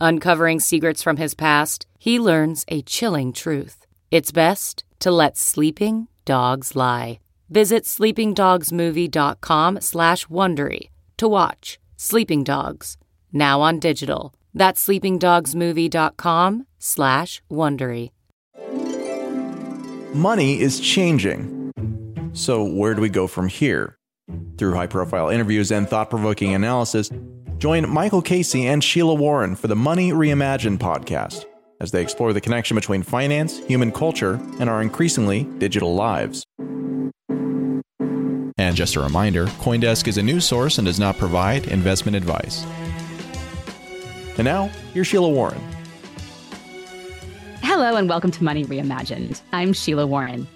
Uncovering secrets from his past, he learns a chilling truth. It's best to let sleeping dogs lie. Visit sleepingdogsmovie.com slash Wondery to watch Sleeping Dogs, now on digital. That's sleepingdogsmovie.com slash Wondery. Money is changing. So, where do we go from here? Through high profile interviews and thought provoking analysis, join Michael Casey and Sheila Warren for the Money Reimagined podcast as they explore the connection between finance, human culture, and our increasingly digital lives. And just a reminder Coindesk is a news source and does not provide investment advice. And now, here's Sheila Warren. Hello, and welcome to Money Reimagined. I'm Sheila Warren.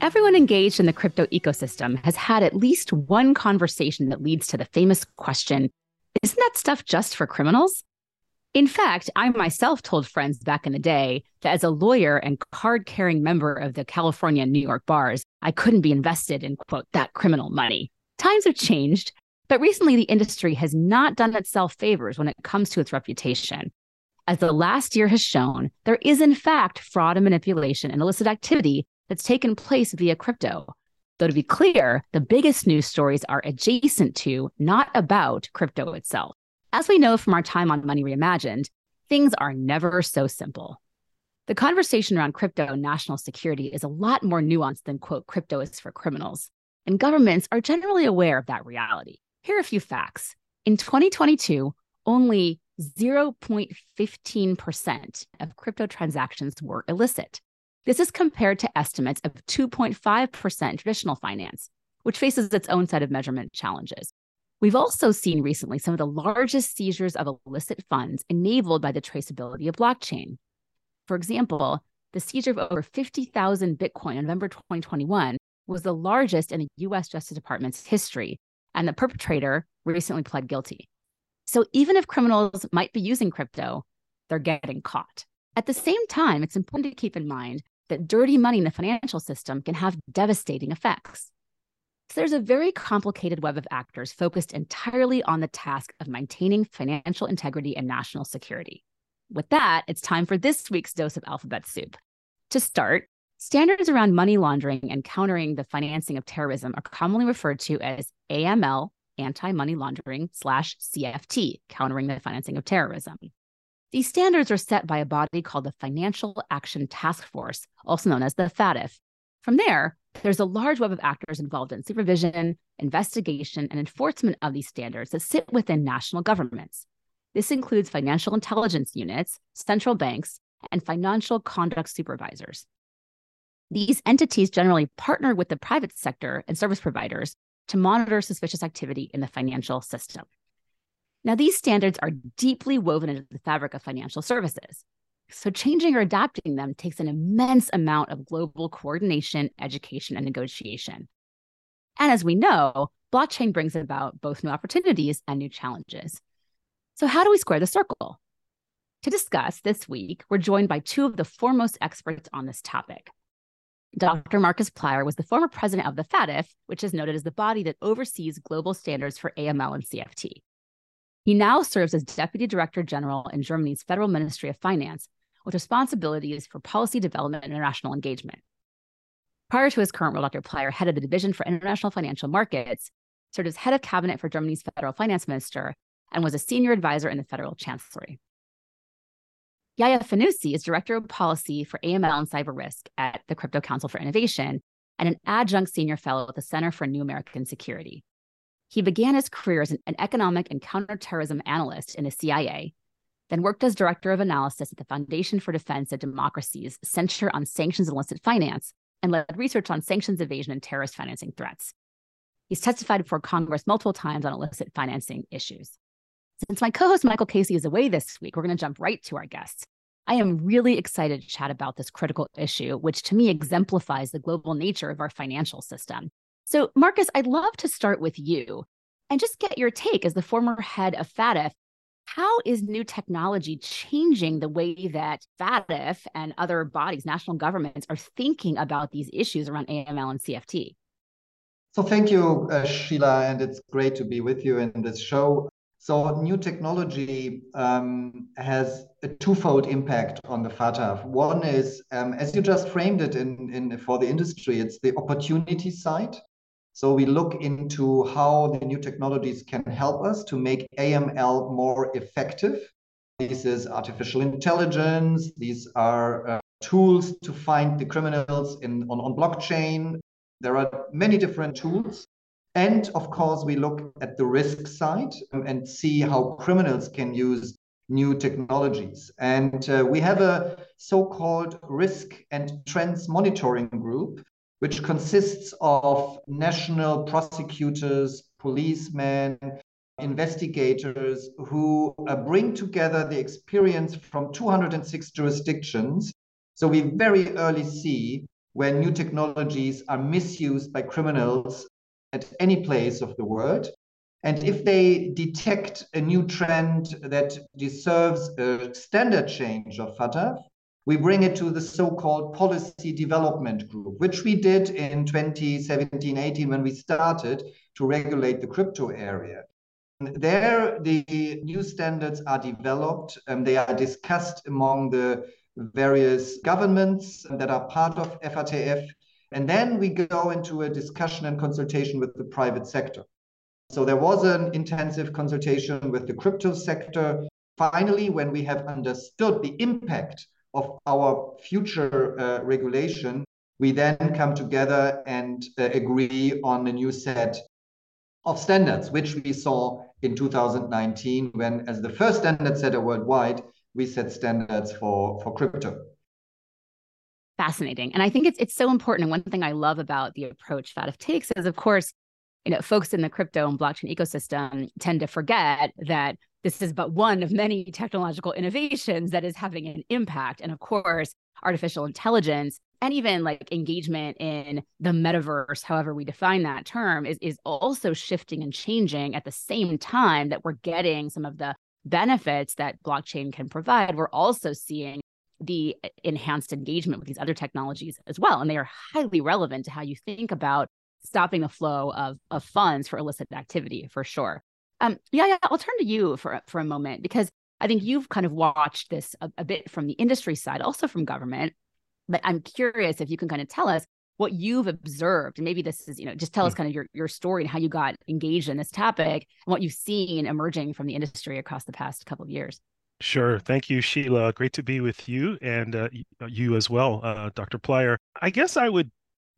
Everyone engaged in the crypto ecosystem has had at least one conversation that leads to the famous question Isn't that stuff just for criminals? In fact, I myself told friends back in the day that as a lawyer and card carrying member of the California and New York bars, I couldn't be invested in, quote, that criminal money. Times have changed, but recently the industry has not done itself favors when it comes to its reputation. As the last year has shown, there is in fact fraud and manipulation and illicit activity that's taken place via crypto. Though to be clear, the biggest news stories are adjacent to, not about crypto itself. As we know from our time on Money Reimagined, things are never so simple. The conversation around crypto and national security is a lot more nuanced than, quote, crypto is for criminals. And governments are generally aware of that reality. Here are a few facts. In 2022, only 0.15% of crypto transactions were illicit. This is compared to estimates of 2.5% traditional finance, which faces its own set of measurement challenges. We've also seen recently some of the largest seizures of illicit funds enabled by the traceability of blockchain. For example, the seizure of over 50,000 Bitcoin in November 2021 was the largest in the US Justice Department's history, and the perpetrator recently pled guilty. So even if criminals might be using crypto, they're getting caught. At the same time, it's important to keep in mind that dirty money in the financial system can have devastating effects. So there's a very complicated web of actors focused entirely on the task of maintaining financial integrity and national security. With that, it's time for this week's dose of alphabet soup. To start, standards around money laundering and countering the financing of terrorism are commonly referred to as AML, anti-money laundering slash CFT, countering the financing of terrorism. These standards are set by a body called the Financial Action Task Force, also known as the FATF. From there, there's a large web of actors involved in supervision, investigation, and enforcement of these standards that sit within national governments. This includes financial intelligence units, central banks, and financial conduct supervisors. These entities generally partner with the private sector and service providers to monitor suspicious activity in the financial system. Now, these standards are deeply woven into the fabric of financial services. So, changing or adapting them takes an immense amount of global coordination, education, and negotiation. And as we know, blockchain brings about both new opportunities and new challenges. So, how do we square the circle? To discuss this week, we're joined by two of the foremost experts on this topic. Dr. Marcus Pleyer was the former president of the FATF, which is noted as the body that oversees global standards for AML and CFT. He now serves as Deputy Director General in Germany's Federal Ministry of Finance, with responsibilities for policy development and international engagement. Prior to his current role, Dr. Pleyer headed the Division for International Financial Markets, served as head of cabinet for Germany's federal finance minister, and was a senior advisor in the federal chancellery. Yaya Fanusie is Director of Policy for AML and Cyber Risk at the Crypto Council for Innovation and an adjunct senior fellow at the Center for New American Security. He began his career as an economic and counterterrorism analyst in the CIA, then worked as Director of Analysis at the Foundation for Defense of Democracies Center on Sanctions and Illicit Finance, and led research on sanctions evasion and terrorist financing threats. He's testified before Congress multiple times on illicit financing issues. Since my co host Michael Casey is away this week, we're going to jump right to our guests. I am really excited to chat about this critical issue, which to me exemplifies the global nature of our financial system. So, Marcus, I'd love to start with you and just get your take as the former head of FATF. How is new technology changing the way that FATF and other bodies, national governments, are thinking about these issues around AML and CFT? So, thank you, uh, Sheila, and it's great to be with you in this show. So new technology um, has a twofold impact on the FATF. One is, um, as you just framed it in, in for the industry, it's the opportunity side. So we look into how the new technologies can help us to make AML more effective. This is artificial intelligence. These are uh, tools to find the criminals in on, on blockchain. There are many different tools. And of course, we look at the risk side um, and see how criminals can use new technologies. And uh, we have a so called risk and trends monitoring group, which consists of national prosecutors, policemen, investigators who uh, bring together the experience from 206 jurisdictions. So we very early see when new technologies are misused by criminals at any place of the world. And if they detect a new trend that deserves a standard change of FATF, we bring it to the so-called policy development group, which we did in 2017, 18 when we started to regulate the crypto area. There, the new standards are developed and they are discussed among the various governments that are part of FATF and then we go into a discussion and consultation with the private sector. So there was an intensive consultation with the crypto sector. Finally, when we have understood the impact of our future uh, regulation, we then come together and uh, agree on a new set of standards, which we saw in 2019 when, as the first standard setter worldwide, we set standards for, for crypto fascinating. And I think it's it's so important. And one thing I love about the approach FATF takes is, of course, you know, folks in the crypto and blockchain ecosystem tend to forget that this is but one of many technological innovations that is having an impact. And of course, artificial intelligence and even like engagement in the metaverse, however we define that term, is, is also shifting and changing at the same time that we're getting some of the benefits that blockchain can provide. We're also seeing the eh, enhanced engagement with these other technologies as well. And they are highly relevant to how you think about stopping the flow of, of funds for illicit activity for sure. Um, yeah, yeah, I'll turn to you for, for a moment because I think you've kind of watched this a, a bit from the industry side, also from government. But I'm curious if you can kind of tell us what you've observed and maybe this is you know just tell us hmm. kind of your, your story and how you got engaged in this topic and what you've seen emerging from the industry across the past couple of years Sure. Thank you, Sheila. Great to be with you and uh, uh you as well, uh, Dr. Pleyer. I guess I would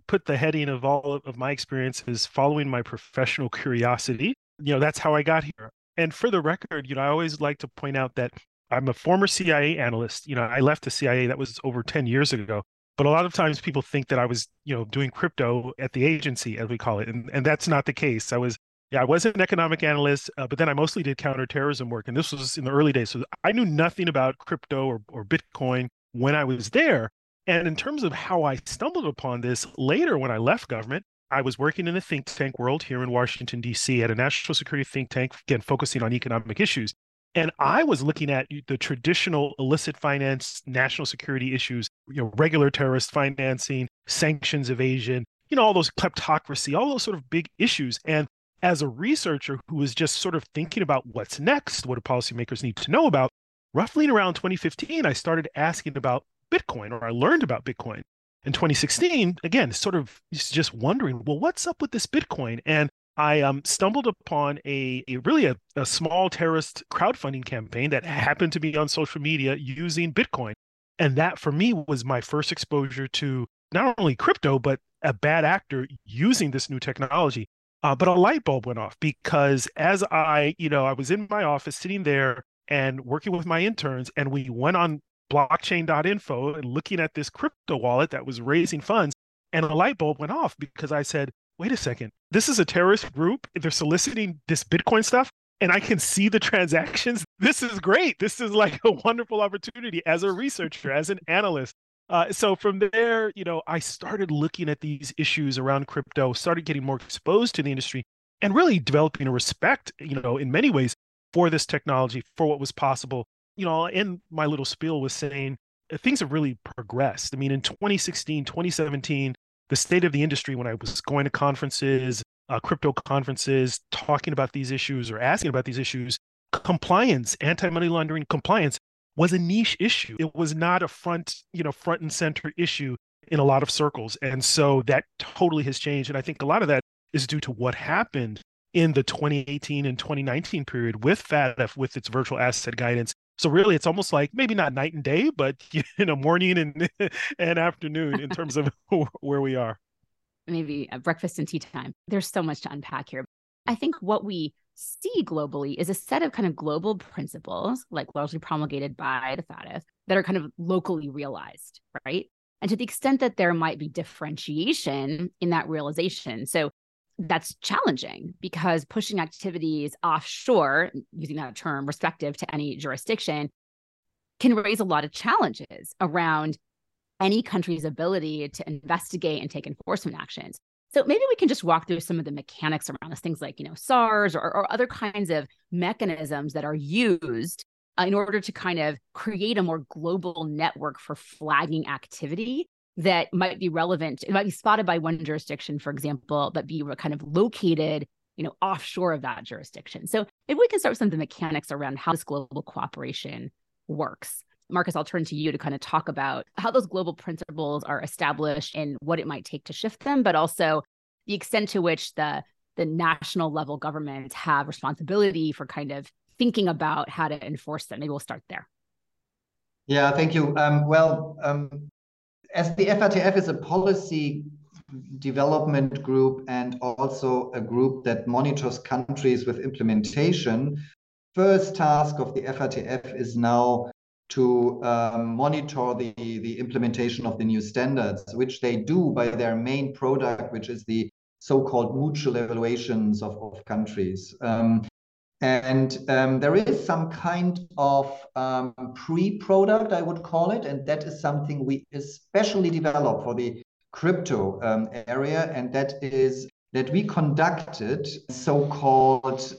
put the heading of all of my experiences following my professional curiosity. You know, that's how I got here. And for the record, you know, I always like to point out that I'm a former CIA analyst. You know, I left the CIA that was over 10 years ago. But a lot of times people think that I was, you know, doing crypto at the agency, as we call it. And, and that's not the case. I was yeah, I was an economic analyst, uh, but then I mostly did counterterrorism work. And this was in the early days. So I knew nothing about crypto or, or Bitcoin when I was there. And in terms of how I stumbled upon this later when I left government, I was working in the think tank world here in Washington, D.C., at a national security think tank, again, focusing on economic issues. And I was looking at the traditional illicit finance, national security issues, you know, regular terrorist financing, sanctions evasion, you know, all those kleptocracy, all those sort of big issues. And as a researcher who was just sort of thinking about what's next, what do policymakers need to know about, roughly around 2015, I started asking about Bitcoin, or I learned about Bitcoin. In 2016, again, sort of just wondering, well, what's up with this Bitcoin? And I um, stumbled upon a, a really a, a small terrorist crowdfunding campaign that happened to be on social media using Bitcoin. And that for me was my first exposure to not only crypto, but a bad actor using this new technology. Uh, but a light bulb went off because as I, you know, I was in my office sitting there and working with my interns, and we went on blockchain.info and looking at this crypto wallet that was raising funds, and a light bulb went off because I said, wait a second, this is a terrorist group. They're soliciting this Bitcoin stuff, and I can see the transactions. This is great. This is like a wonderful opportunity as a researcher, as an analyst. Uh, so from there, you know, I started looking at these issues around crypto, started getting more exposed to the industry, and really developing a respect, you know, in many ways for this technology, for what was possible. You know, in my little spiel was saying uh, things have really progressed. I mean, in 2016, 2017, the state of the industry when I was going to conferences, uh, crypto conferences, talking about these issues or asking about these issues, compliance, anti-money laundering compliance was a niche issue. It was not a front, you know, front and center issue in a lot of circles. And so that totally has changed. And I think a lot of that is due to what happened in the 2018 and 2019 period with FATF, with its virtual asset guidance. So really, it's almost like maybe not night and day, but you know, morning and and afternoon in terms of where we are. Maybe breakfast and tea time. There's so much to unpack here. I think what we see globally is a set of kind of global principles, like largely promulgated by the FATF, that are kind of locally realized, right? And to the extent that there might be differentiation in that realization. So that's challenging because pushing activities offshore, using that term, respective to any jurisdiction, can raise a lot of challenges around any country's ability to investigate and take enforcement actions. So maybe we can just walk through some of the mechanics around this, things like, you know, SARS or, or other kinds of mechanisms that are used uh, in order to kind of create a more global network for flagging activity that might be relevant. It might be spotted by one jurisdiction, for example, but be kind of located, you know, offshore of that jurisdiction. So if we can start with some of the mechanics around how this global cooperation works. Marcus, I'll turn to you to kind of talk about how those global principles are established and what it might take to shift them, but also the extent to which the the national level governments have responsibility for kind of thinking about how to enforce them. Maybe we'll start there. Yeah, thank you. Um, well, um, as the FATF is a policy development group and also a group that monitors countries with implementation, first task of the FATF is now to um, monitor the, the implementation of the new standards, which they do by their main product, which is the so-called mutual evaluations of, of countries. Um, and um, there is some kind of um, pre-product, I would call it, and that is something we especially develop for the crypto um, area, and that is that we conducted so-called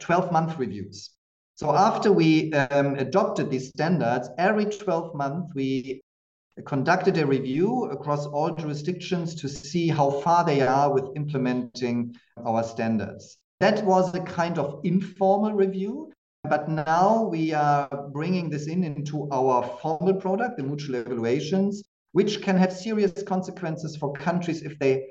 12-month reviews. So after we um, adopted these standards, every 12 months we conducted a review across all jurisdictions to see how far they are with implementing our standards. That was a kind of informal review, but now we are bringing this in into our formal product, the mutual evaluations, which can have serious consequences for countries if they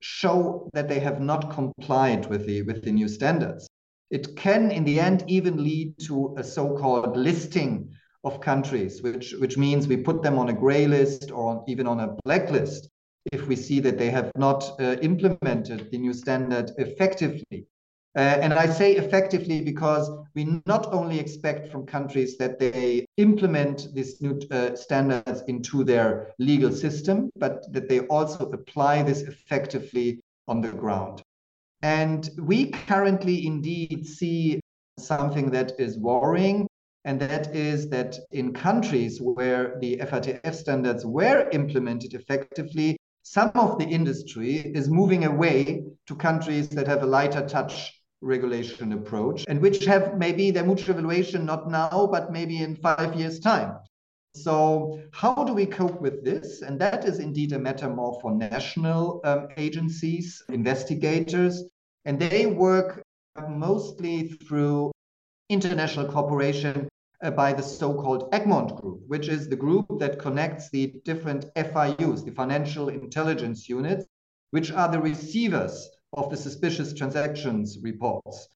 show that they have not complied with the with the new standards. It can, in the end, even lead to a so-called listing of countries, which, which means we put them on a gray list or even on a blacklist if we see that they have not uh, implemented the new standard effectively. Uh, and I say effectively because we not only expect from countries that they implement these new uh, standards into their legal system, but that they also apply this effectively on the ground. And we currently indeed see something that is worrying, and that is that in countries where the FATF standards were implemented effectively, some of the industry is moving away to countries that have a lighter touch regulation approach and which have maybe their mutual evaluation not now, but maybe in five years' time. So, how do we cope with this? And that is indeed a matter more for national um, agencies, investigators, and they work mostly through international cooperation uh, by the so-called Egmont Group, which is the group that connects the different FIUs, the financial intelligence units, which are the receivers of the suspicious transactions reports,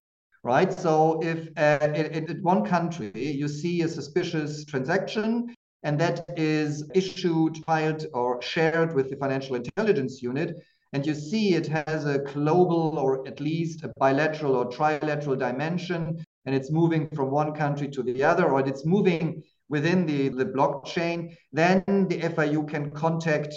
right? So if uh, in, in one country you see a suspicious transaction and that is issued, filed, or shared with the financial intelligence unit, and you see it has a global or at least a bilateral or trilateral dimension, and it's moving from one country to the other, or it's moving within the, the blockchain, then the FIU can contact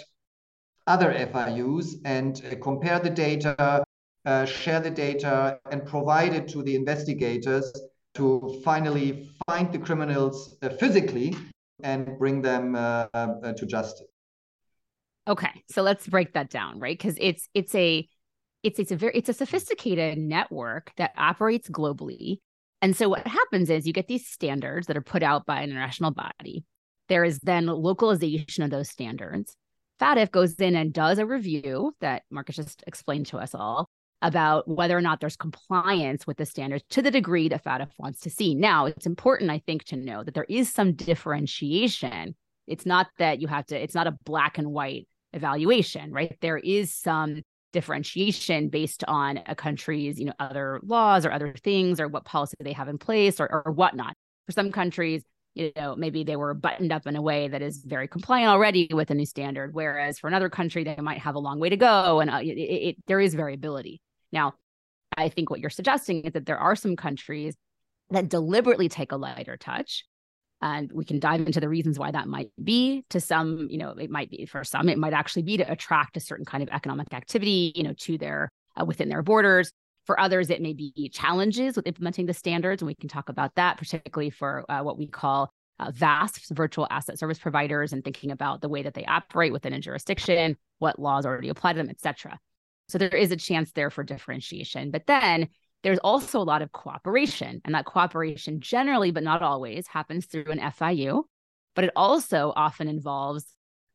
other FIUs and uh, compare the data, uh, share the data, and provide it to the investigators to finally find the criminals uh, physically and bring them uh, uh, to justice. Okay, so let's break that down, right? Because it's it's a it's it's a very it's a sophisticated network that operates globally. And so what happens is you get these standards that are put out by an international body. There is then localization of those standards. FATF goes in and does a review that Marcus just explained to us all about whether or not there's compliance with the standards to the degree that FATF wants to see. Now, it's important, I think, to know that there is some differentiation. It's not that you have to, it's not a black and white evaluation, right? There is some differentiation based on a country's, you know, other laws or other things or what policy they have in place or, or whatnot. For some countries, you know, maybe they were buttoned up in a way that is very compliant already with a new standard, whereas for another country, they might have a long way to go, and uh, it, it, there is variability. Now, I think what you're suggesting is that there are some countries that deliberately take a lighter touch. And we can dive into the reasons why that might be. To some, you know, it might be for some, it might actually be to attract a certain kind of economic activity, you know, to their uh, within their borders. For others, it may be challenges with implementing the standards, and we can talk about that, particularly for uh, what we call uh, VASPs, virtual asset service providers, and thinking about the way that they operate within a jurisdiction, what laws already apply to them, et cetera. So there is a chance there for differentiation. But then there's also a lot of cooperation, and that cooperation generally, but not always, happens through an FIU. But it also often involves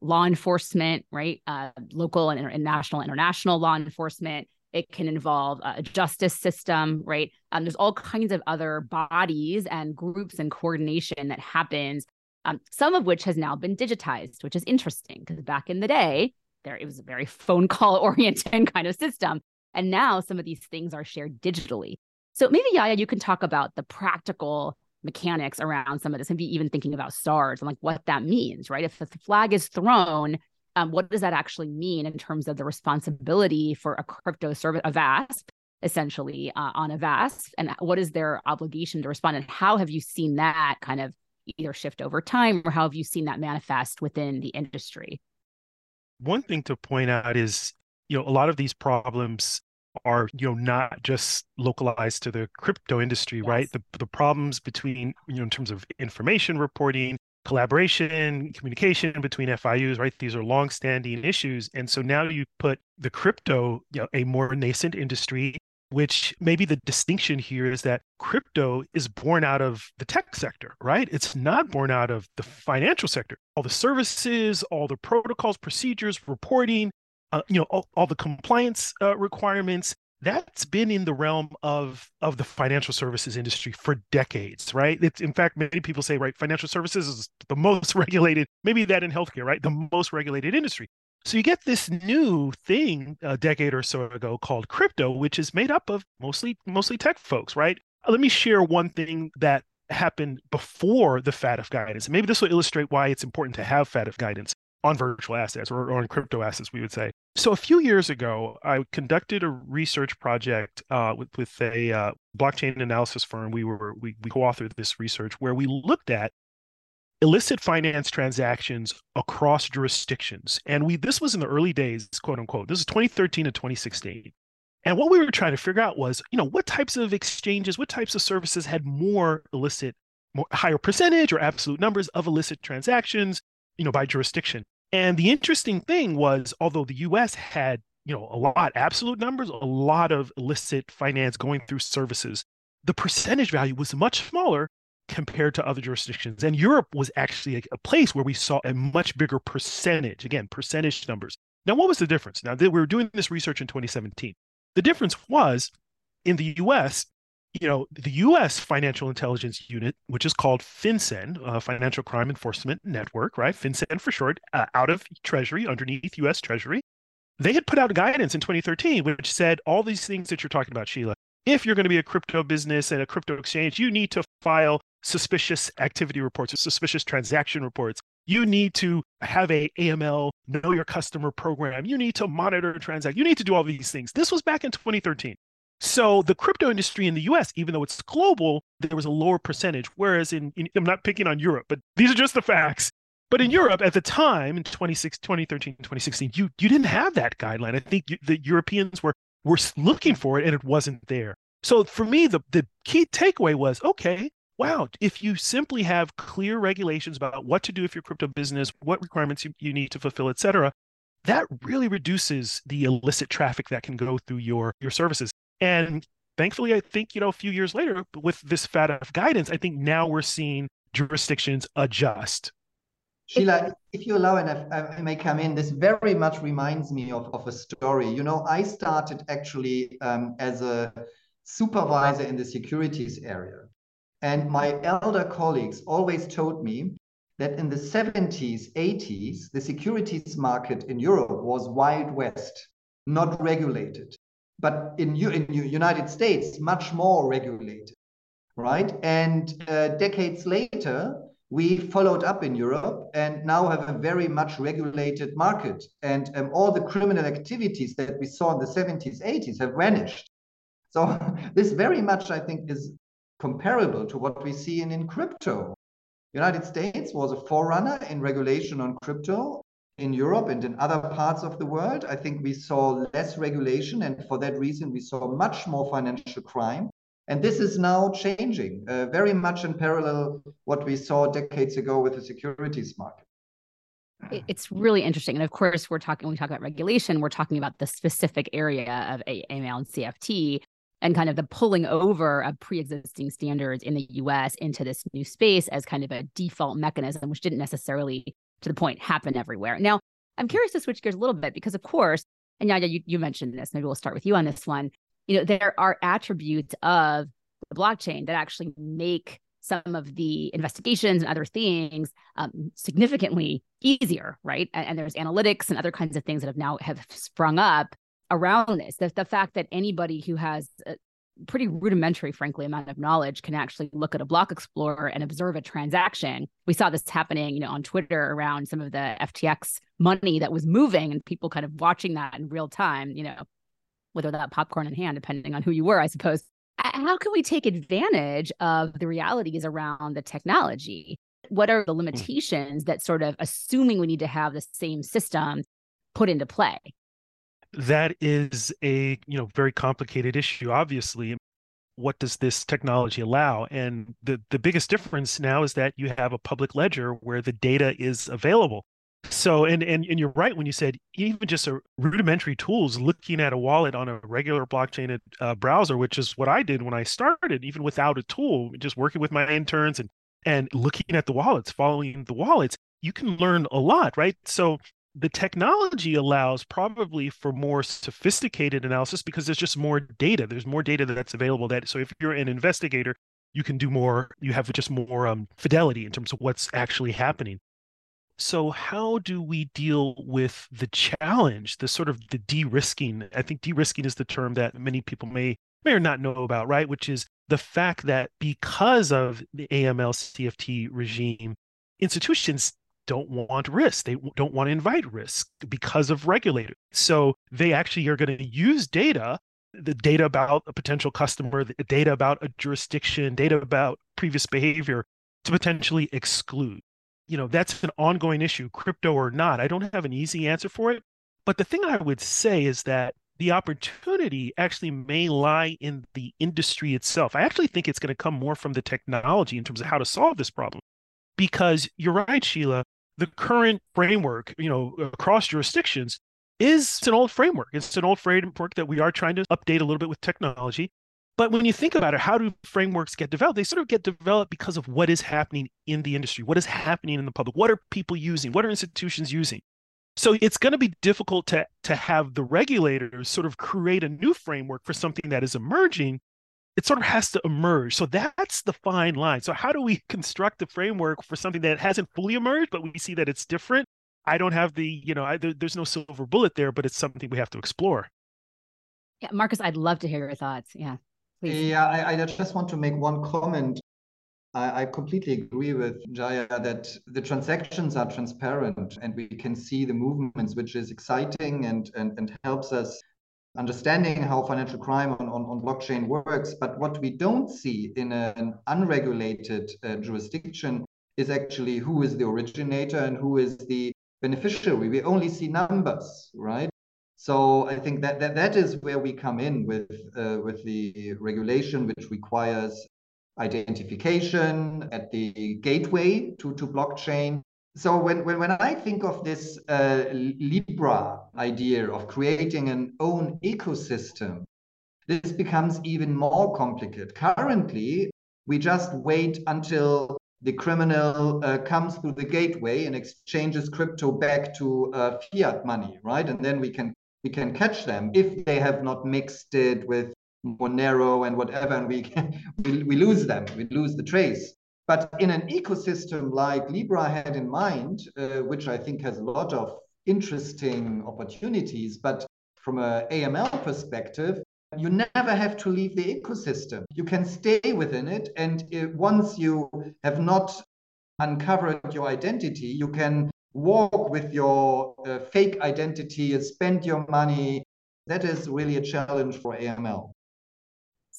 law enforcement, right? Uh, local and, and, national, international law enforcement. It can involve a justice system, right? Um, there's all kinds of other bodies and groups and coordination that happens. Um, some of which has now been digitized, which is interesting because back in the day, there it was a very phone call oriented kind of system. And now some of these things are shared digitally. So maybe yaya you can talk about the practical mechanics around some of this and be even thinking about SARs and like what that means right? If the flag is thrown um, what does that actually mean in terms of the responsibility for a crypto service a vasp essentially uh, on a vasp and what is their obligation to respond? And how have you seen that kind of either shift over time or how have you seen that manifest within the industry one thing to point out is, you know, a lot of these problems are, you know, not just localized to the crypto industry, yes. right? The the problems between, you know, in terms of information reporting, collaboration, communication between FIUs, right? These are long-standing issues. And so now you put the crypto, you know, a more nascent industry which maybe the distinction here is that crypto is born out of the tech sector, right? It's not born out of the financial sector. All the services, all the protocols, procedures, reporting, uh, you know, all, all the compliance uh, requirements, that's been in the realm of of the financial services industry for decades right it's in fact many people say right financial services is the most regulated maybe that in healthcare right the most regulated industry so you get this new thing a decade or so ago called crypto, which is made up of mostly mostly tech folks, right? Let me share one thing that happened before the FATF guidance. Maybe this will illustrate why it's important to have FATF guidance on virtual assets or, or on crypto assets, we would say. So a few years ago, I conducted a research project uh, with, with a uh, blockchain analysis firm. We were we, we co-authored this research where we looked at illicit finance transactions across jurisdictions. And we this was in the early days, quote unquote. This is 2013 to 2016. And what we were trying to figure out was, you know, what types of exchanges, what types of services had more illicit, more higher percentage or absolute numbers of illicit transactions, you know, by jurisdiction. And the interesting thing was, although the US had, you know, a lot absolute numbers, a lot of illicit finance going through services, the percentage value was much smaller compared to other jurisdictions. And Europe was actually a, a, place where we saw a much bigger percentage, again, percentage numbers. Now, what was the difference? Now, we were doing this research in 2017. The difference was in the US, you know, the US Financial Intelligence Unit, which is called FinCEN, uh, Financial Crime Enforcement Network, right? FinCEN for short, uh, out of Treasury, underneath US Treasury. they had put out guidance in 2013, which said all these things that you're talking about, Sheila. If you're going to be a crypto business and a crypto exchange, you need to file suspicious activity reports or suspicious transaction reports. You need to have a AML know your customer program. You need to monitor transact. You need to do all these things. This was back in 2013. So the crypto industry in the US, even though it's global, there was a lower percentage. Whereas in, in I'm not picking on Europe, but these are just the facts. But in Europe at the time, in 2013, 2016, you you didn't have that guideline. I think you, the Europeans were were looking for it and it wasn't there. So for me, the the key takeaway was okay. Wow, if you simply have clear regulations about what to do if you're crypto business, what requirements you, you need to fulfill, et cetera, that really reduces the illicit traffic that can go through your your services. And thankfully, I think you know a few years later with this FATF guidance, I think now we're seeing jurisdictions adjust Sheila, if you allow, and I, I, may come in, this very much reminds me of, of a story. You know, I started actually um, as a supervisor in the securities area. And my elder colleagues always told me that in the 70s, 80s, the securities market in Europe was Wild West, not regulated. But in, in the United States, much more regulated, right? And uh, decades later, we followed up in Europe and now have a very much regulated market. And um, all the criminal activities that we saw in the 70s, 80s have vanished. So this very much, I think, is comparable to what we see in, in crypto. United States was a forerunner in regulation on crypto. In Europe and in other parts of the world, I think we saw less regulation, and for that reason, we saw much more financial crime. And this is now changing uh, very much in parallel what we saw decades ago with the securities market. It's really interesting. And of course, we're talking, when we talk about regulation, we're talking about the specific area of AML and CFT and kind of the pulling over of pre-existing standards in the US into this new space as kind of a default mechanism, which didn't necessarily, to the point, happen everywhere. Now, I'm curious to switch gears a little bit because, of course, and Yaya, you, you mentioned this. Maybe we'll start with you on this one you know there are attributes of the blockchain that actually make some of the investigations and other things um, significantly easier right and, and, there's analytics and other kinds of things that have now have sprung up around this the, the fact that anybody who has a pretty rudimentary frankly amount of knowledge can actually look at a block explorer and observe a transaction we saw this happening you know on twitter around some of the ftx money that was moving and people kind of watching that in real time you know whether that popcorn in hand, depending on who you were, I suppose. How can we take advantage of the realities around the technology? What are the hmm. limitations that sort of assuming we need to have the same system put into play? That is a you know very complicated issue. Obviously, what does this technology allow? And the the biggest difference now is that you have a public ledger where the data is available. So, and, and and you're right when you said even just a rudimentary tools, looking at a wallet on a regular blockchain uh, browser, which is what I did when I started, even without a tool, just working with my interns and and looking at the wallets, following the wallets, you can learn a lot, right? So the technology allows probably for more sophisticated analysis because there's just more data. There's more data that's available. That so if you're an investigator, you can do more. You have just more um, fidelity in terms of what's actually happening. So how do we deal with the challenge, the sort of the de-risking? I think de-risking is the term that many people may may or not know about, right? Which is the fact that because of the AML CFT regime, institutions don't want risk. They don't want to invite risk because of regulators. So they actually are going to use data, the data about a potential customer, the data about a jurisdiction, data about previous behavior to potentially exclude. You know that's an ongoing issue crypto or not. I don't have an easy answer for it. But the thing i would say is that the opportunity actually may lie in the industry itself. I actually think it's going to come more from the technology in terms of how to solve this problem. Because you're right sheila the current framework you know across jurisdictions is an old framework it's an old framework that we are trying to update a little bit with technology but when you think about it, how do frameworks get developed? They sort of get developed because of what is happening in the industry, what is happening in the public, what are people using, what are institutions using. So it's going to be difficult to to have the regulators sort of create a new framework for something that is emerging. It sort of has to emerge. So that's the fine line. So how do we construct a framework for something that hasn't fully emerged, but we see that it's different? I don't have the, you know, I, there, there's no silver bullet there, but it's something we have to explore. Yeah, Marcus, I'd love to hear your thoughts. Yeah. Please. Yeah, I, I just want to make one comment. I, I completely agree with Yaya that the transactions are transparent and we can see the movements, which is exciting and, and, and helps us understanding how financial crime on, on, on blockchain works. But what we don't see in a, an unregulated uh, jurisdiction is actually who is the originator and who is the beneficiary. We only see numbers, right? So I think that that, that is where we come in with uh, with the regulation, which requires identification at the gateway to, to blockchain. So when, when, when I think of this uh, Libra idea of creating an own ecosystem, this becomes even more complicated. Currently, we just wait until the criminal uh, comes through the gateway and exchanges crypto back to uh, fiat money, right? And then we can we can catch them if they have not mixed it with Monero and whatever, and we, we we lose them, we lose the trace. But in an ecosystem like Libra had in mind, uh, which I think has a lot of interesting opportunities, but from a AML perspective, you never have to leave the ecosystem. You can stay within it. And it, once you have not uncovered your identity, you can walk with your uh, fake identity, spend your money. That is really a challenge for AML.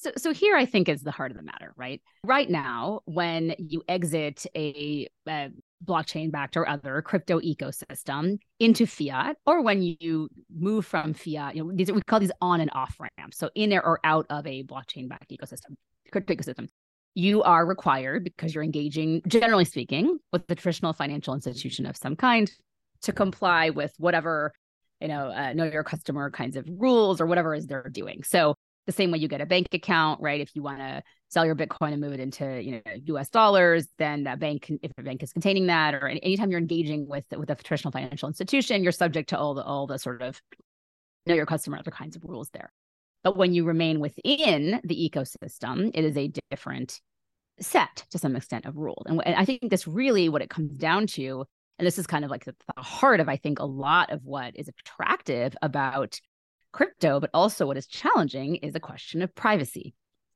So, so here I think is the heart of the matter, right? Right now, when you exit a, a blockchain backed or other crypto ecosystem into fiat, or when you move from fiat, you know, these we call these on and off ramps. So in there or out of a blockchain backed ecosystem, crypto ecosystem, you are required because you're engaging, generally speaking, with the traditional financial institution of some kind to comply with whatever you know uh, know your customer kinds of rules or whatever is they're doing. So the same way you get a bank account, right? If you want to sell your Bitcoin and move it into you know U.S. dollars, then that bank, if a bank is containing that, or anytime you're engaging with with a traditional financial institution, you're subject to all the all the sort of know your customer other kinds of rules there. But when you remain within the ecosystem, it is a different set to some extent of rules. And, and I think that's really what it comes down to. And this is kind of like the, the heart of, I think, a lot of what is attractive about crypto, but also what is challenging is a question of privacy.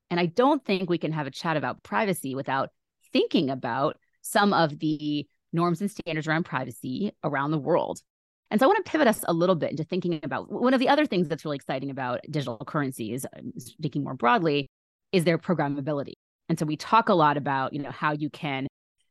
And I don't think we can have a chat about privacy without thinking about some of the norms and standards around privacy around the world. And so I want to pivot us a little bit into thinking about one of the other things that's really exciting about digital currencies, um, speaking more broadly, is their programmability. And so we talk a lot about, you know, how you can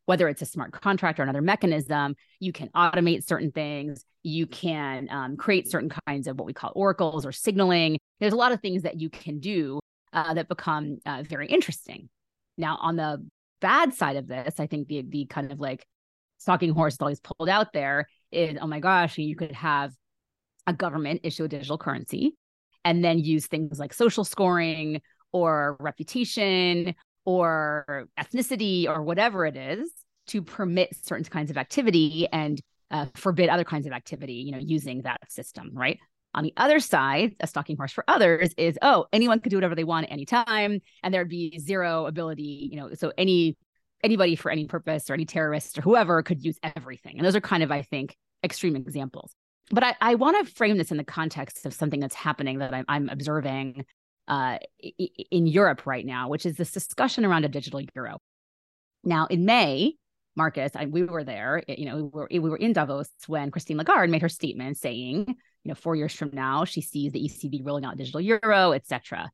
whether it's a smart contract or another mechanism, you can automate certain things. You can um, create certain kinds of what we call oracles or signaling. There's a lot of things that you can do uh, that become uh, very interesting. Now, on the bad side of this, I think the the kind of like stalking horse is always pulled out there is, oh my gosh, you could have a government issue a digital currency and then use things like social scoring or reputation or ethnicity or whatever it is to permit certain kinds of activity and uh, forbid other kinds of activity, you know, using that system, right? On the other side, a stalking horse for others is, oh, anyone could do whatever they want at any time, and there'd be zero ability, you know, so any anybody for any purpose or any terrorist or whoever could use everything. And those are kind of, I think, extreme examples. But I, I want to frame this in the context of something that's happening that I'm, I'm observing uh, in Europe right now, which is this discussion around a digital euro. Now, in May, Marcus, I, we were there. You know, we were, we were in Davos when Christine Lagarde made her statement saying, you know, four years from now, she sees the ECB rolling out digital euro, etc.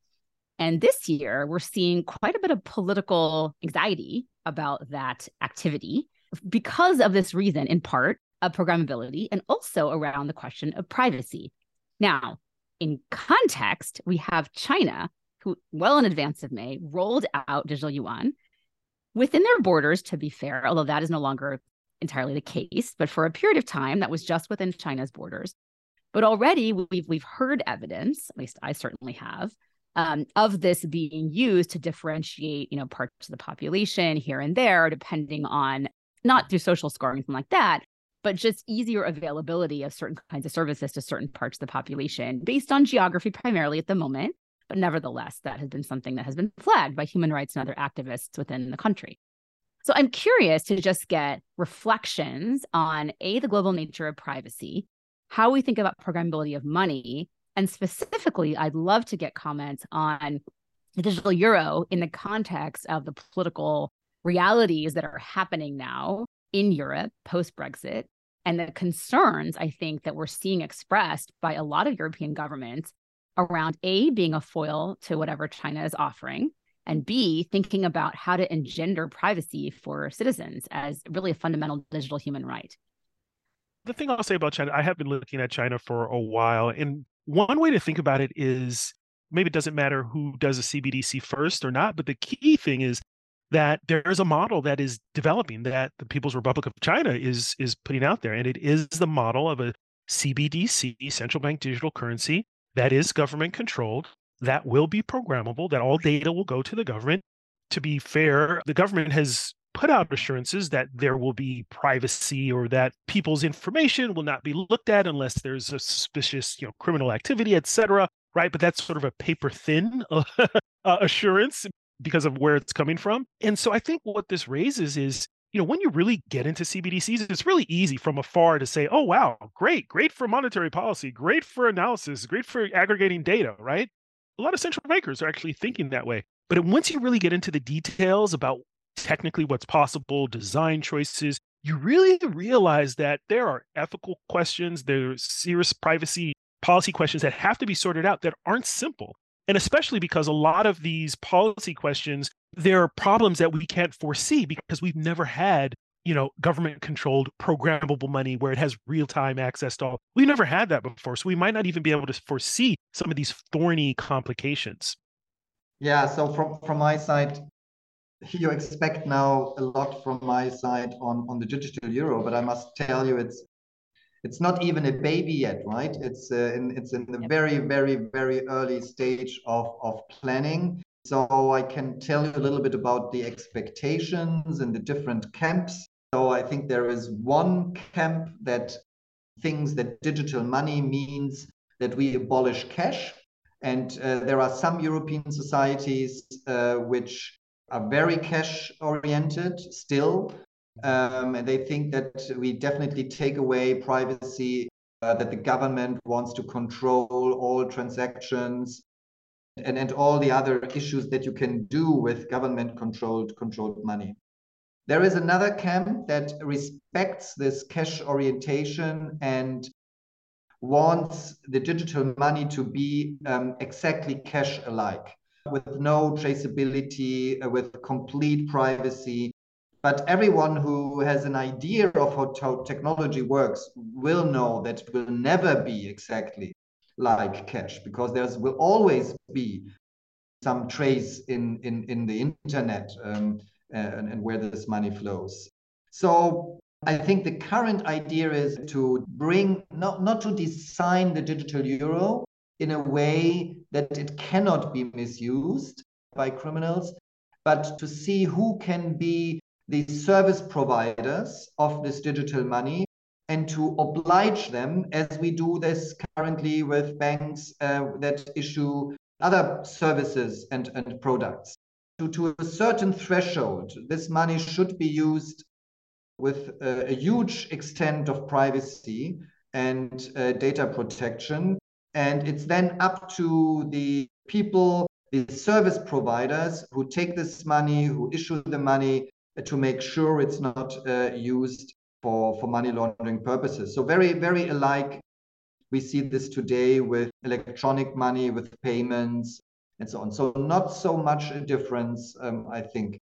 And this year, we're seeing quite a bit of political anxiety about that activity because of this reason, in part of programmability and also around the question of privacy. Now, in context, we have China, who well in advance of May rolled out digital yuan within their borders, to be fair, although that is no longer entirely the case. But for a period of time, that was just within China's borders. But already we've we've heard evidence, at least I certainly have, um, of this being used to differentiate, you know, parts of the population here and there, depending on not through social scoring, something like that, but just easier availability of certain kinds of services to certain parts of the population based on geography primarily at the moment. But nevertheless, that has been something that has been flagged by human rights and other activists within the country. So I'm curious to just get reflections on A, the global nature of privacy, how we think about programmability of money, and specifically, I'd love to get comments on the digital euro in the context of the political realities that are happening now in Europe post Brexit and the concerns I think that we're seeing expressed by a lot of European governments around A, being a foil to whatever China is offering, and B, thinking about how to engender privacy for citizens as really a fundamental digital human right. The thing I'll say about China, I have been looking at China for a while, and one way to think about it is maybe it doesn't matter who does a CBDC first or not, but the key thing is that there's a model that is developing that the People's Republic of China is is putting out there, and it is the model of a CBDC, central bank digital currency, that is government controlled, that will be programmable, that all data will go to the government. To be fair, the government has put out assurances that there will be privacy or that people's information will not be looked at unless there's a suspicious, you know, criminal activity, et cetera. Right. But that's sort of a paper thin uh, assurance because of where it's coming from. And so I think what this raises is, you know, when you really get into CBDCs, it's really easy from afar to say, oh, wow, great, great for monetary policy, great for analysis, great for aggregating data, right? A lot of central bankers are actually thinking that way. But once you really get into the details about technically what's possible, design choices, you really realize that there are ethical questions, there's serious privacy policy questions that have to be sorted out that aren't simple. And especially because a lot of these policy questions, there are problems that we can't foresee because we've never had, you know, government controlled programmable money where it has real time access to all. We've never had that before. So we might not even be able to foresee some of these thorny complications. Yeah. So from, from my side, you expect now a lot from my side on, on the digital euro, but I must tell you, it's it's not even a baby yet, right? It's uh, in it's in the very very very early stage of of planning. So I can tell you a little bit about the expectations and the different camps. So I think there is one camp that thinks that digital money means that we abolish cash. And uh, there are some European societies uh, which are very cash oriented still. Um, and they think that we definitely take away privacy, uh, that the government wants to control all transactions and, and all the other issues that you can do with government controlled controlled money. There is another camp that respects this cash orientation and wants the digital money to be um, exactly cash alike with no traceability, uh, with complete privacy, but everyone who has an idea of how technology works will know that it will never be exactly like cash because there will always be some trace in, in, in the internet um, and, and where this money flows. So I think the current idea is to bring, not, not to design the digital euro in a way that it cannot be misused by criminals, but to see who can be the service providers of this digital money and to oblige them, as we do this currently with banks uh, that issue other services and, and products. To, to a certain threshold, this money should be used with a, a huge extent of privacy and uh, data protection. And it's then up to the people, the service providers who take this money, who issue the money, to make sure it's not uh, used for, for money laundering purposes. So very, very alike. We see this today with electronic money, with payments, and so on. So not so much a difference, um, I think.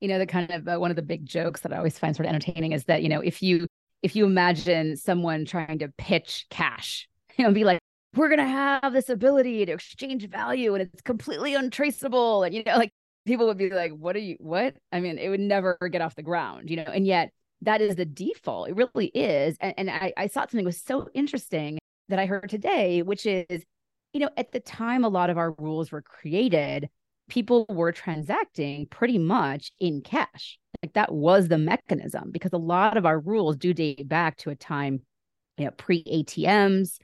You know, the kind of uh, one of the big jokes that I always find sort of entertaining is that you know if you if you imagine someone trying to pitch cash, you know, be like, we're gonna have this ability to exchange value and it's completely untraceable, and you know, like people would be like, what are you, what? I mean, it would never get off the ground, you know, and yet that is the default. It really is. And, and I, I thought something was so interesting that I heard today, which is, you know, at the time a lot of our rules were created, people were transacting pretty much in cash. Like that was the mechanism because a lot of our rules do date back to a time, you know, pre ATMs,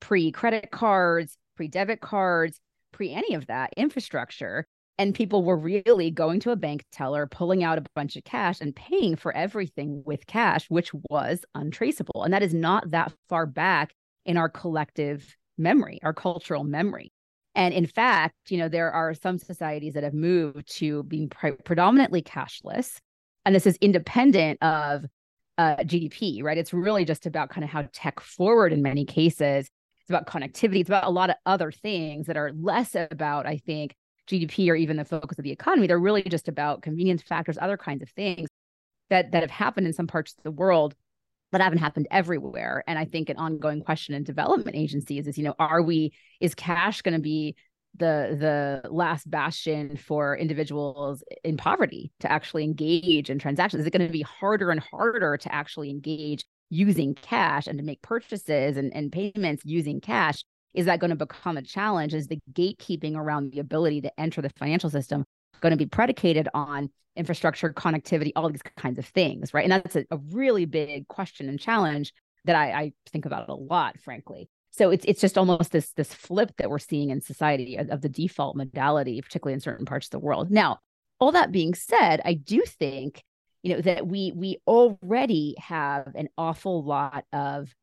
pre credit cards, pre debit cards, pre any of that infrastructure And people were really going to a bank teller, pulling out a bunch of cash and paying for everything with cash, which was untraceable. And that is not that far back in our collective memory, our cultural memory. And in fact, you know, there are some societies that have moved to being pre- predominantly cashless. And this is independent of uh, GDP, right? It's really just about kind of how tech forward in many cases. It's about connectivity. It's about a lot of other things that are less about, I think, GDP or even the focus of the economy. They're really just about convenience factors, other kinds of things that that have happened in some parts of the world that haven't happened everywhere. And I think an ongoing question in development agencies is, you know, are we, is cash going to be the the last bastion for individuals in poverty to actually engage in transactions? Is it going to be harder and harder to actually engage using cash and to make purchases and, and payments using cash? Is that going to become a challenge? Is the gatekeeping around the ability to enter the financial system going to be predicated on infrastructure, connectivity, all these kinds of things, right? And that's a, a really big question and challenge that I, I, think about a lot, frankly. So it's it's just almost this this flip that we're seeing in society of, of the default modality, particularly in certain parts of the world. Now, all that being said, I do think you know that we we already have an awful lot of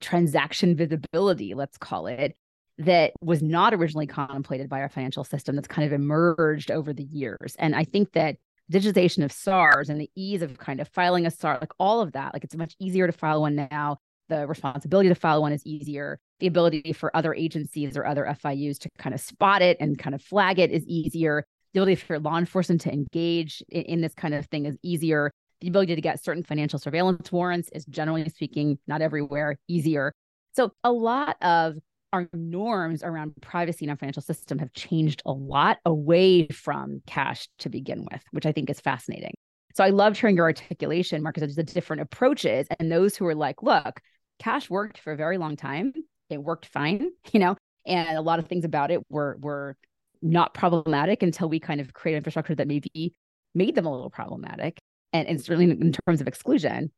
transaction visibility, let's call it, that was not originally contemplated by our financial system that's kind of emerged over the years. And I think that digitization of SARs and the ease of kind of filing a SAR, like all of that, like it's much easier to file one now. The responsibility to file one is easier. The ability for other agencies or other FIUs to kind of spot it and kind of flag it is easier. The ability for law enforcement to engage in, in this kind of thing is easier. The ability to get certain financial surveillance warrants is generally speaking, not everywhere, easier. So a lot of our norms around privacy in our financial system have changed a lot away from cash to begin with, which I think is fascinating. So I loved hearing your articulation, Marcus, of the different approaches and those who are like, look, cash worked for a very long time. It worked fine, you know, and a lot of things about it were were not problematic until we kind of create infrastructure that maybe made them a little problematic. And, and certainly in terms of exclusion,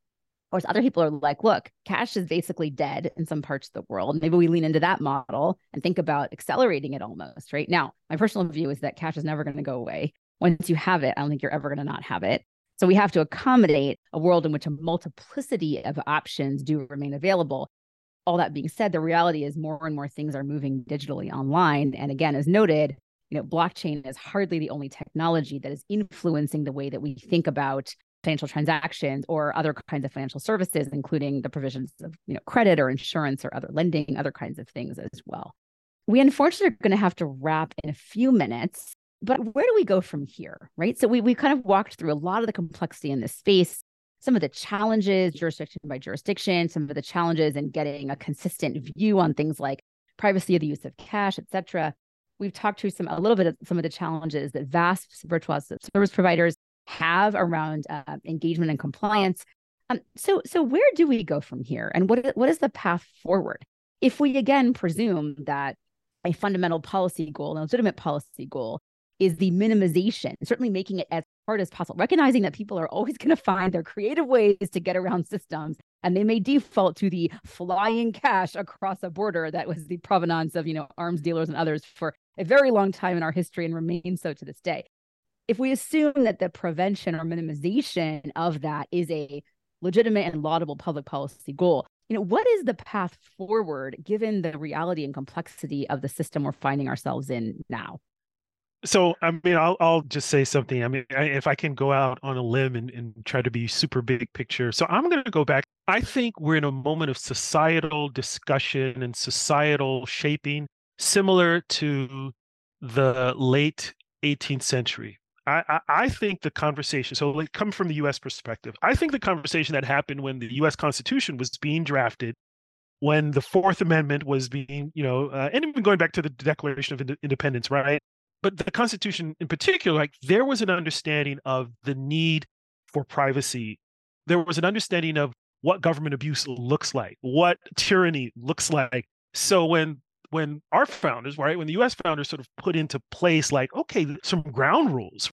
Of course, other people are like, look, cash is basically dead in some parts of the world. Maybe we lean into that model and think about accelerating it almost, right? Now, my personal view is that cash is never going to go away. Once you have it, I don't think you're ever going to not have it. So we have to accommodate a world in which a multiplicity of options do remain available. All that being said, the reality is more and more things are moving digitally online. And again, as noted, you know, blockchain is hardly the only technology that is influencing the way that we think about financial transactions or other kinds of financial services, including the provisions of you know credit or insurance or other lending, other kinds of things as well. We unfortunately are going to have to wrap in a few minutes, but where do we go from here? Right. So we we kind of walked through a lot of the complexity in this space, some of the challenges jurisdiction by jurisdiction, some of the challenges in getting a consistent view on things like privacy of the use of cash, et cetera. We've talked to some a little bit of some of the challenges that vast virtual service providers have around uh, engagement and compliance. Um, so, so where do we go from here, and what what is the path forward? If we again presume that a fundamental policy goal, a legitimate policy goal, is the minimization, certainly making it as hard as possible, recognizing that people are always going to find their creative ways to get around systems, and they may default to the flying cash across a border that was the provenance of you know arms dealers and others for a very long time in our history and remains so to this day if we assume that the prevention or minimization of that is a legitimate and laudable public policy goal, you know, what is the path forward given the reality and complexity of the system we're finding ourselves in now? So, I mean, I'll, I'll just say something. I mean, I, if I can go out on a limb and, and try to be super big picture. So, I'm going to go back. I think we're in a moment of societal discussion and societal shaping similar to the late 18th century I, I, think the conversation, so like come from the US perspective, I think the conversation that happened when the US Constitution was being drafted, when the Fourth Amendment was being, you know, uh, and even going back to the Declaration of Independence, right? But the Constitution in particular, like there was an understanding of the need for privacy. There was an understanding of what government abuse looks like, what tyranny looks like. So when when our founders, right, when the US founders sort of put into place like, okay, some ground rules,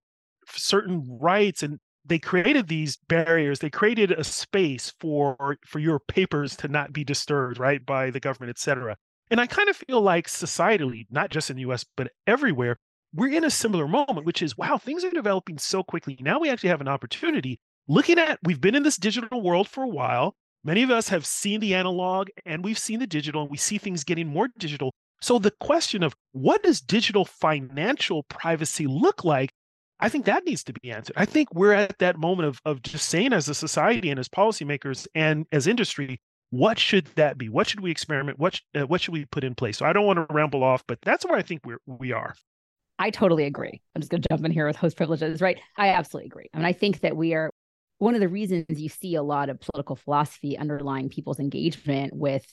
certain rights and they created these barriers they created a space for for your papers to not be disturbed right by the government et cetera and i kind of feel like societally not just in the us but everywhere we're in a similar moment, which is wow, things are developing so quickly. Now we actually have an opportunity. Looking at, we've been in this digital world for a while. Many of us have seen the analog and we've seen the digital, and we see things getting more digital. So the question of what does digital financial privacy look like? I think that needs to be answered. I think we're at that moment of, of just saying as a society and as policymakers and as industry, what should that be? What should we experiment? What uh, what should we put in place? So I don't want to ramble off, but that's where I think we're we are. I totally agree. I'm just going to jump in here with host privileges, right? I absolutely agree. I mean, I think that we are one of the reasons you see a lot of political philosophy underlying people's engagement with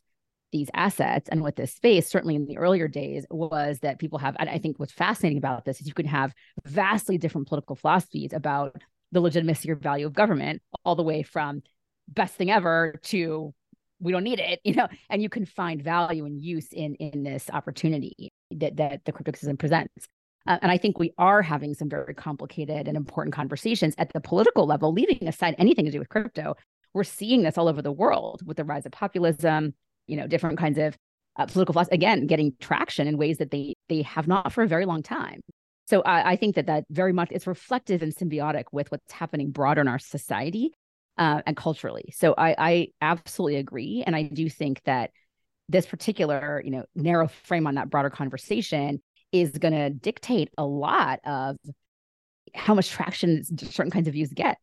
these assets and with this space, certainly in the earlier days, was that people have, I think what's fascinating about this is you can have vastly different political philosophies about the legitimacy or value of government, all the way from best thing ever to we don't need it, you know, and you can find value and use in in this opportunity that that the crypto system presents. Uh, and I think we are having some very complicated and important conversations at the political level, leaving aside anything to do with crypto. We're seeing this all over the world with the rise of populism, you know, different kinds of uh, political philosophy, again, getting traction in ways that they they have not for a very long time. So I, think that that very much is reflective and symbiotic with what's happening broader in our society uh, and culturally. So I, I absolutely agree, and I do think that this particular, you know, narrow frame on that broader conversation is going to dictate a lot of how much traction certain kinds of views get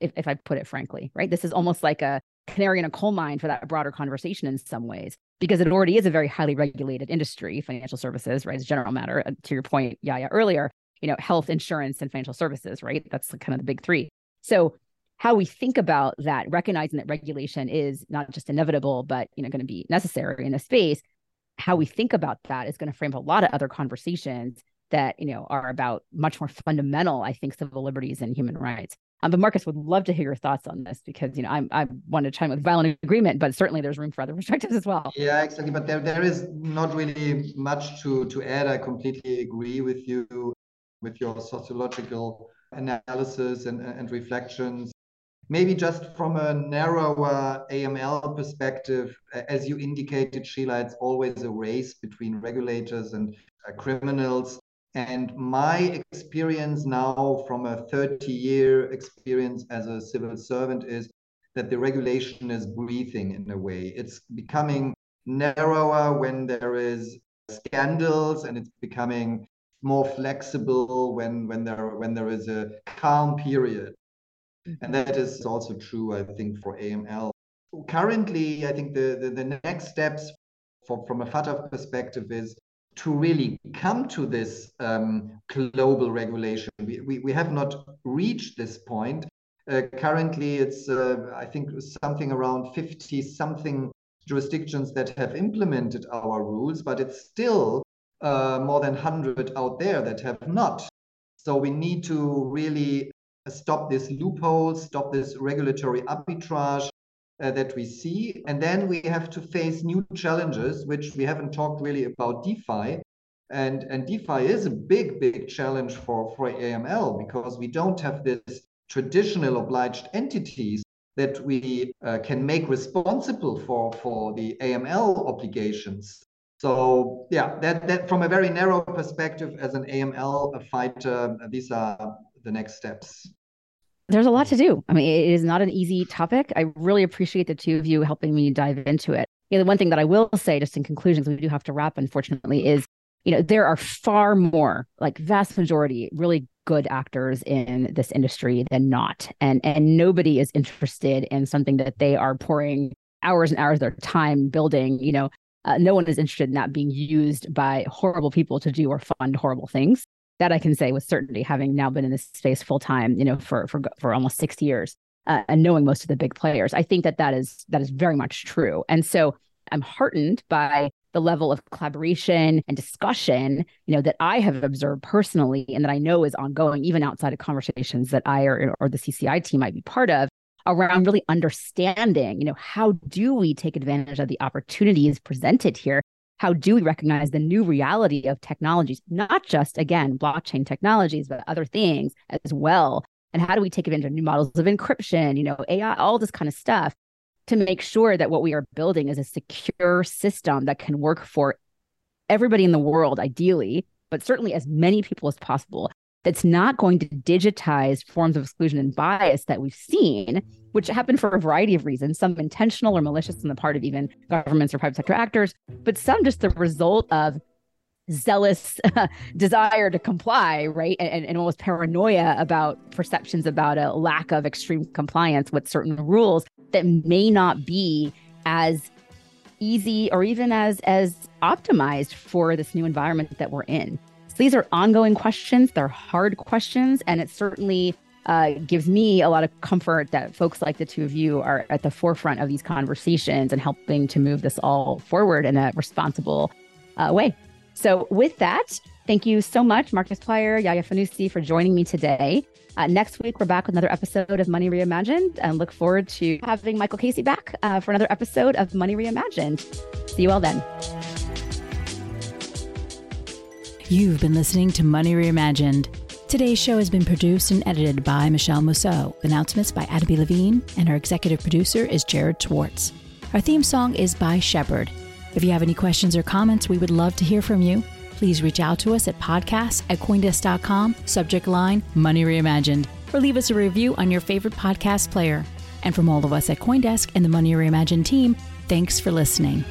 if, if i put it frankly right? This is almost like a canary in a coal mine for that broader conversation in some ways because it already is a very highly regulated industry financial services right as general matter uh, to your point yeah earlier you know health insurance and financial services right? That's kind of the big three. So how we think about that recognizing that regulation is not just inevitable but you know going to be necessary in a space how we think about that is going to frame a lot of other conversations that you know are about much more fundamental i think civil liberties and human rights. Um, but marcus would love to hear your thoughts on this because you know i'm i want to chime with violent agreement but certainly there's room for other perspectives as well. Yeah exactly. But there, there is not really much to to add. I completely agree with you with your sociological analysis and, and reflections Maybe just from a narrower AML perspective, as you indicated, Sheila, it's always a race between regulators and uh, criminals. And my experience now, from a 30 year experience as a civil servant, is that the regulation is breathing in a way. It's becoming narrower when there is scandals, and it's becoming more flexible when when there when there is a calm period. And that is also true, I think, for AML. Currently, I think the, the, the next steps for, from a FATF perspective is to really come to this um, global regulation. We, we, we have not reached this point. Uh, currently, it's, uh, I think, something around 50 something jurisdictions that have implemented our rules, but it's still uh, more than 100 out there that have not. So we need to really stop this loophole, stop this regulatory arbitrage uh, that we see. And then we have to face new challenges, which we haven't talked really about DeFi. And, and DeFi is a big, big challenge for, for AML because we don't have this traditional obliged entities that we uh, can make responsible for, for the AML obligations. So yeah, that, that from a very narrow perspective as an AML fighter, these are the next steps there's a lot to do. I mean, it is not an easy topic. I really appreciate the two of you helping me dive into it. You know, the one thing that I will say, just in conclusion, because we do have to wrap, unfortunately, is you know there are far more, like vast majority, really good actors in this industry than not, and and nobody is interested in something that they are pouring hours and hours of their time building. You know, uh, no one is interested in that being used by horrible people to do or fund horrible things that I can say with certainty, having now been in this space full time, you know, for for for almost six years, uh, and knowing most of the big players, I think that that is that is very much true. And so I'm heartened by the level of collaboration and discussion, you know, that I have observed personally, and that I know is ongoing, even outside of conversations that I or or the CCI team might be part of, around really understanding, you know, how do we take advantage of the opportunities presented here how do we recognize the new reality of technologies, not just, again, blockchain technologies, but other things as well? And how do we take advantage of new models of encryption, you know, AI, all this kind of stuff to make sure that what we are building is a secure system that can work for everybody in the world, ideally, but certainly as many people as possible that's not going to digitize forms of exclusion and bias that we've seen, which happen for a variety of reasons, some intentional or malicious on the part of even governments or private sector actors, but some just the result of zealous desire to comply, right? And, and almost paranoia about perceptions about a lack of extreme compliance with certain rules that may not be as easy or even as as optimized for this new environment that we're in. These are ongoing questions. They're hard questions, and it certainly uh, gives me a lot of comfort that folks like the two of you are at the forefront of these conversations and helping to move this all forward in a responsible uh, way. So, with that, thank you so much, Marcus Pleyer, Yaya Fanusie, for joining me today. Uh, next week, we're back with another episode of Money Reimagined and look forward to having Michael Casey back uh, for another episode of Money Reimagined. See you all then. You've been listening to Money Reimagined. Today's show has been produced and edited by Michele Musso. Announcements by Adaby Levine, and our executive producer is Jared Schwartz. Our theme song is by Shepard. If you have any questions or comments, we would love to hear from you. Please reach out to us at podcasts at Coindesk.com, subject line Money Reimagined, or leave us a review on your favorite podcast player. And from all of us at Coindesk and the Money Reimagined team, thanks for listening.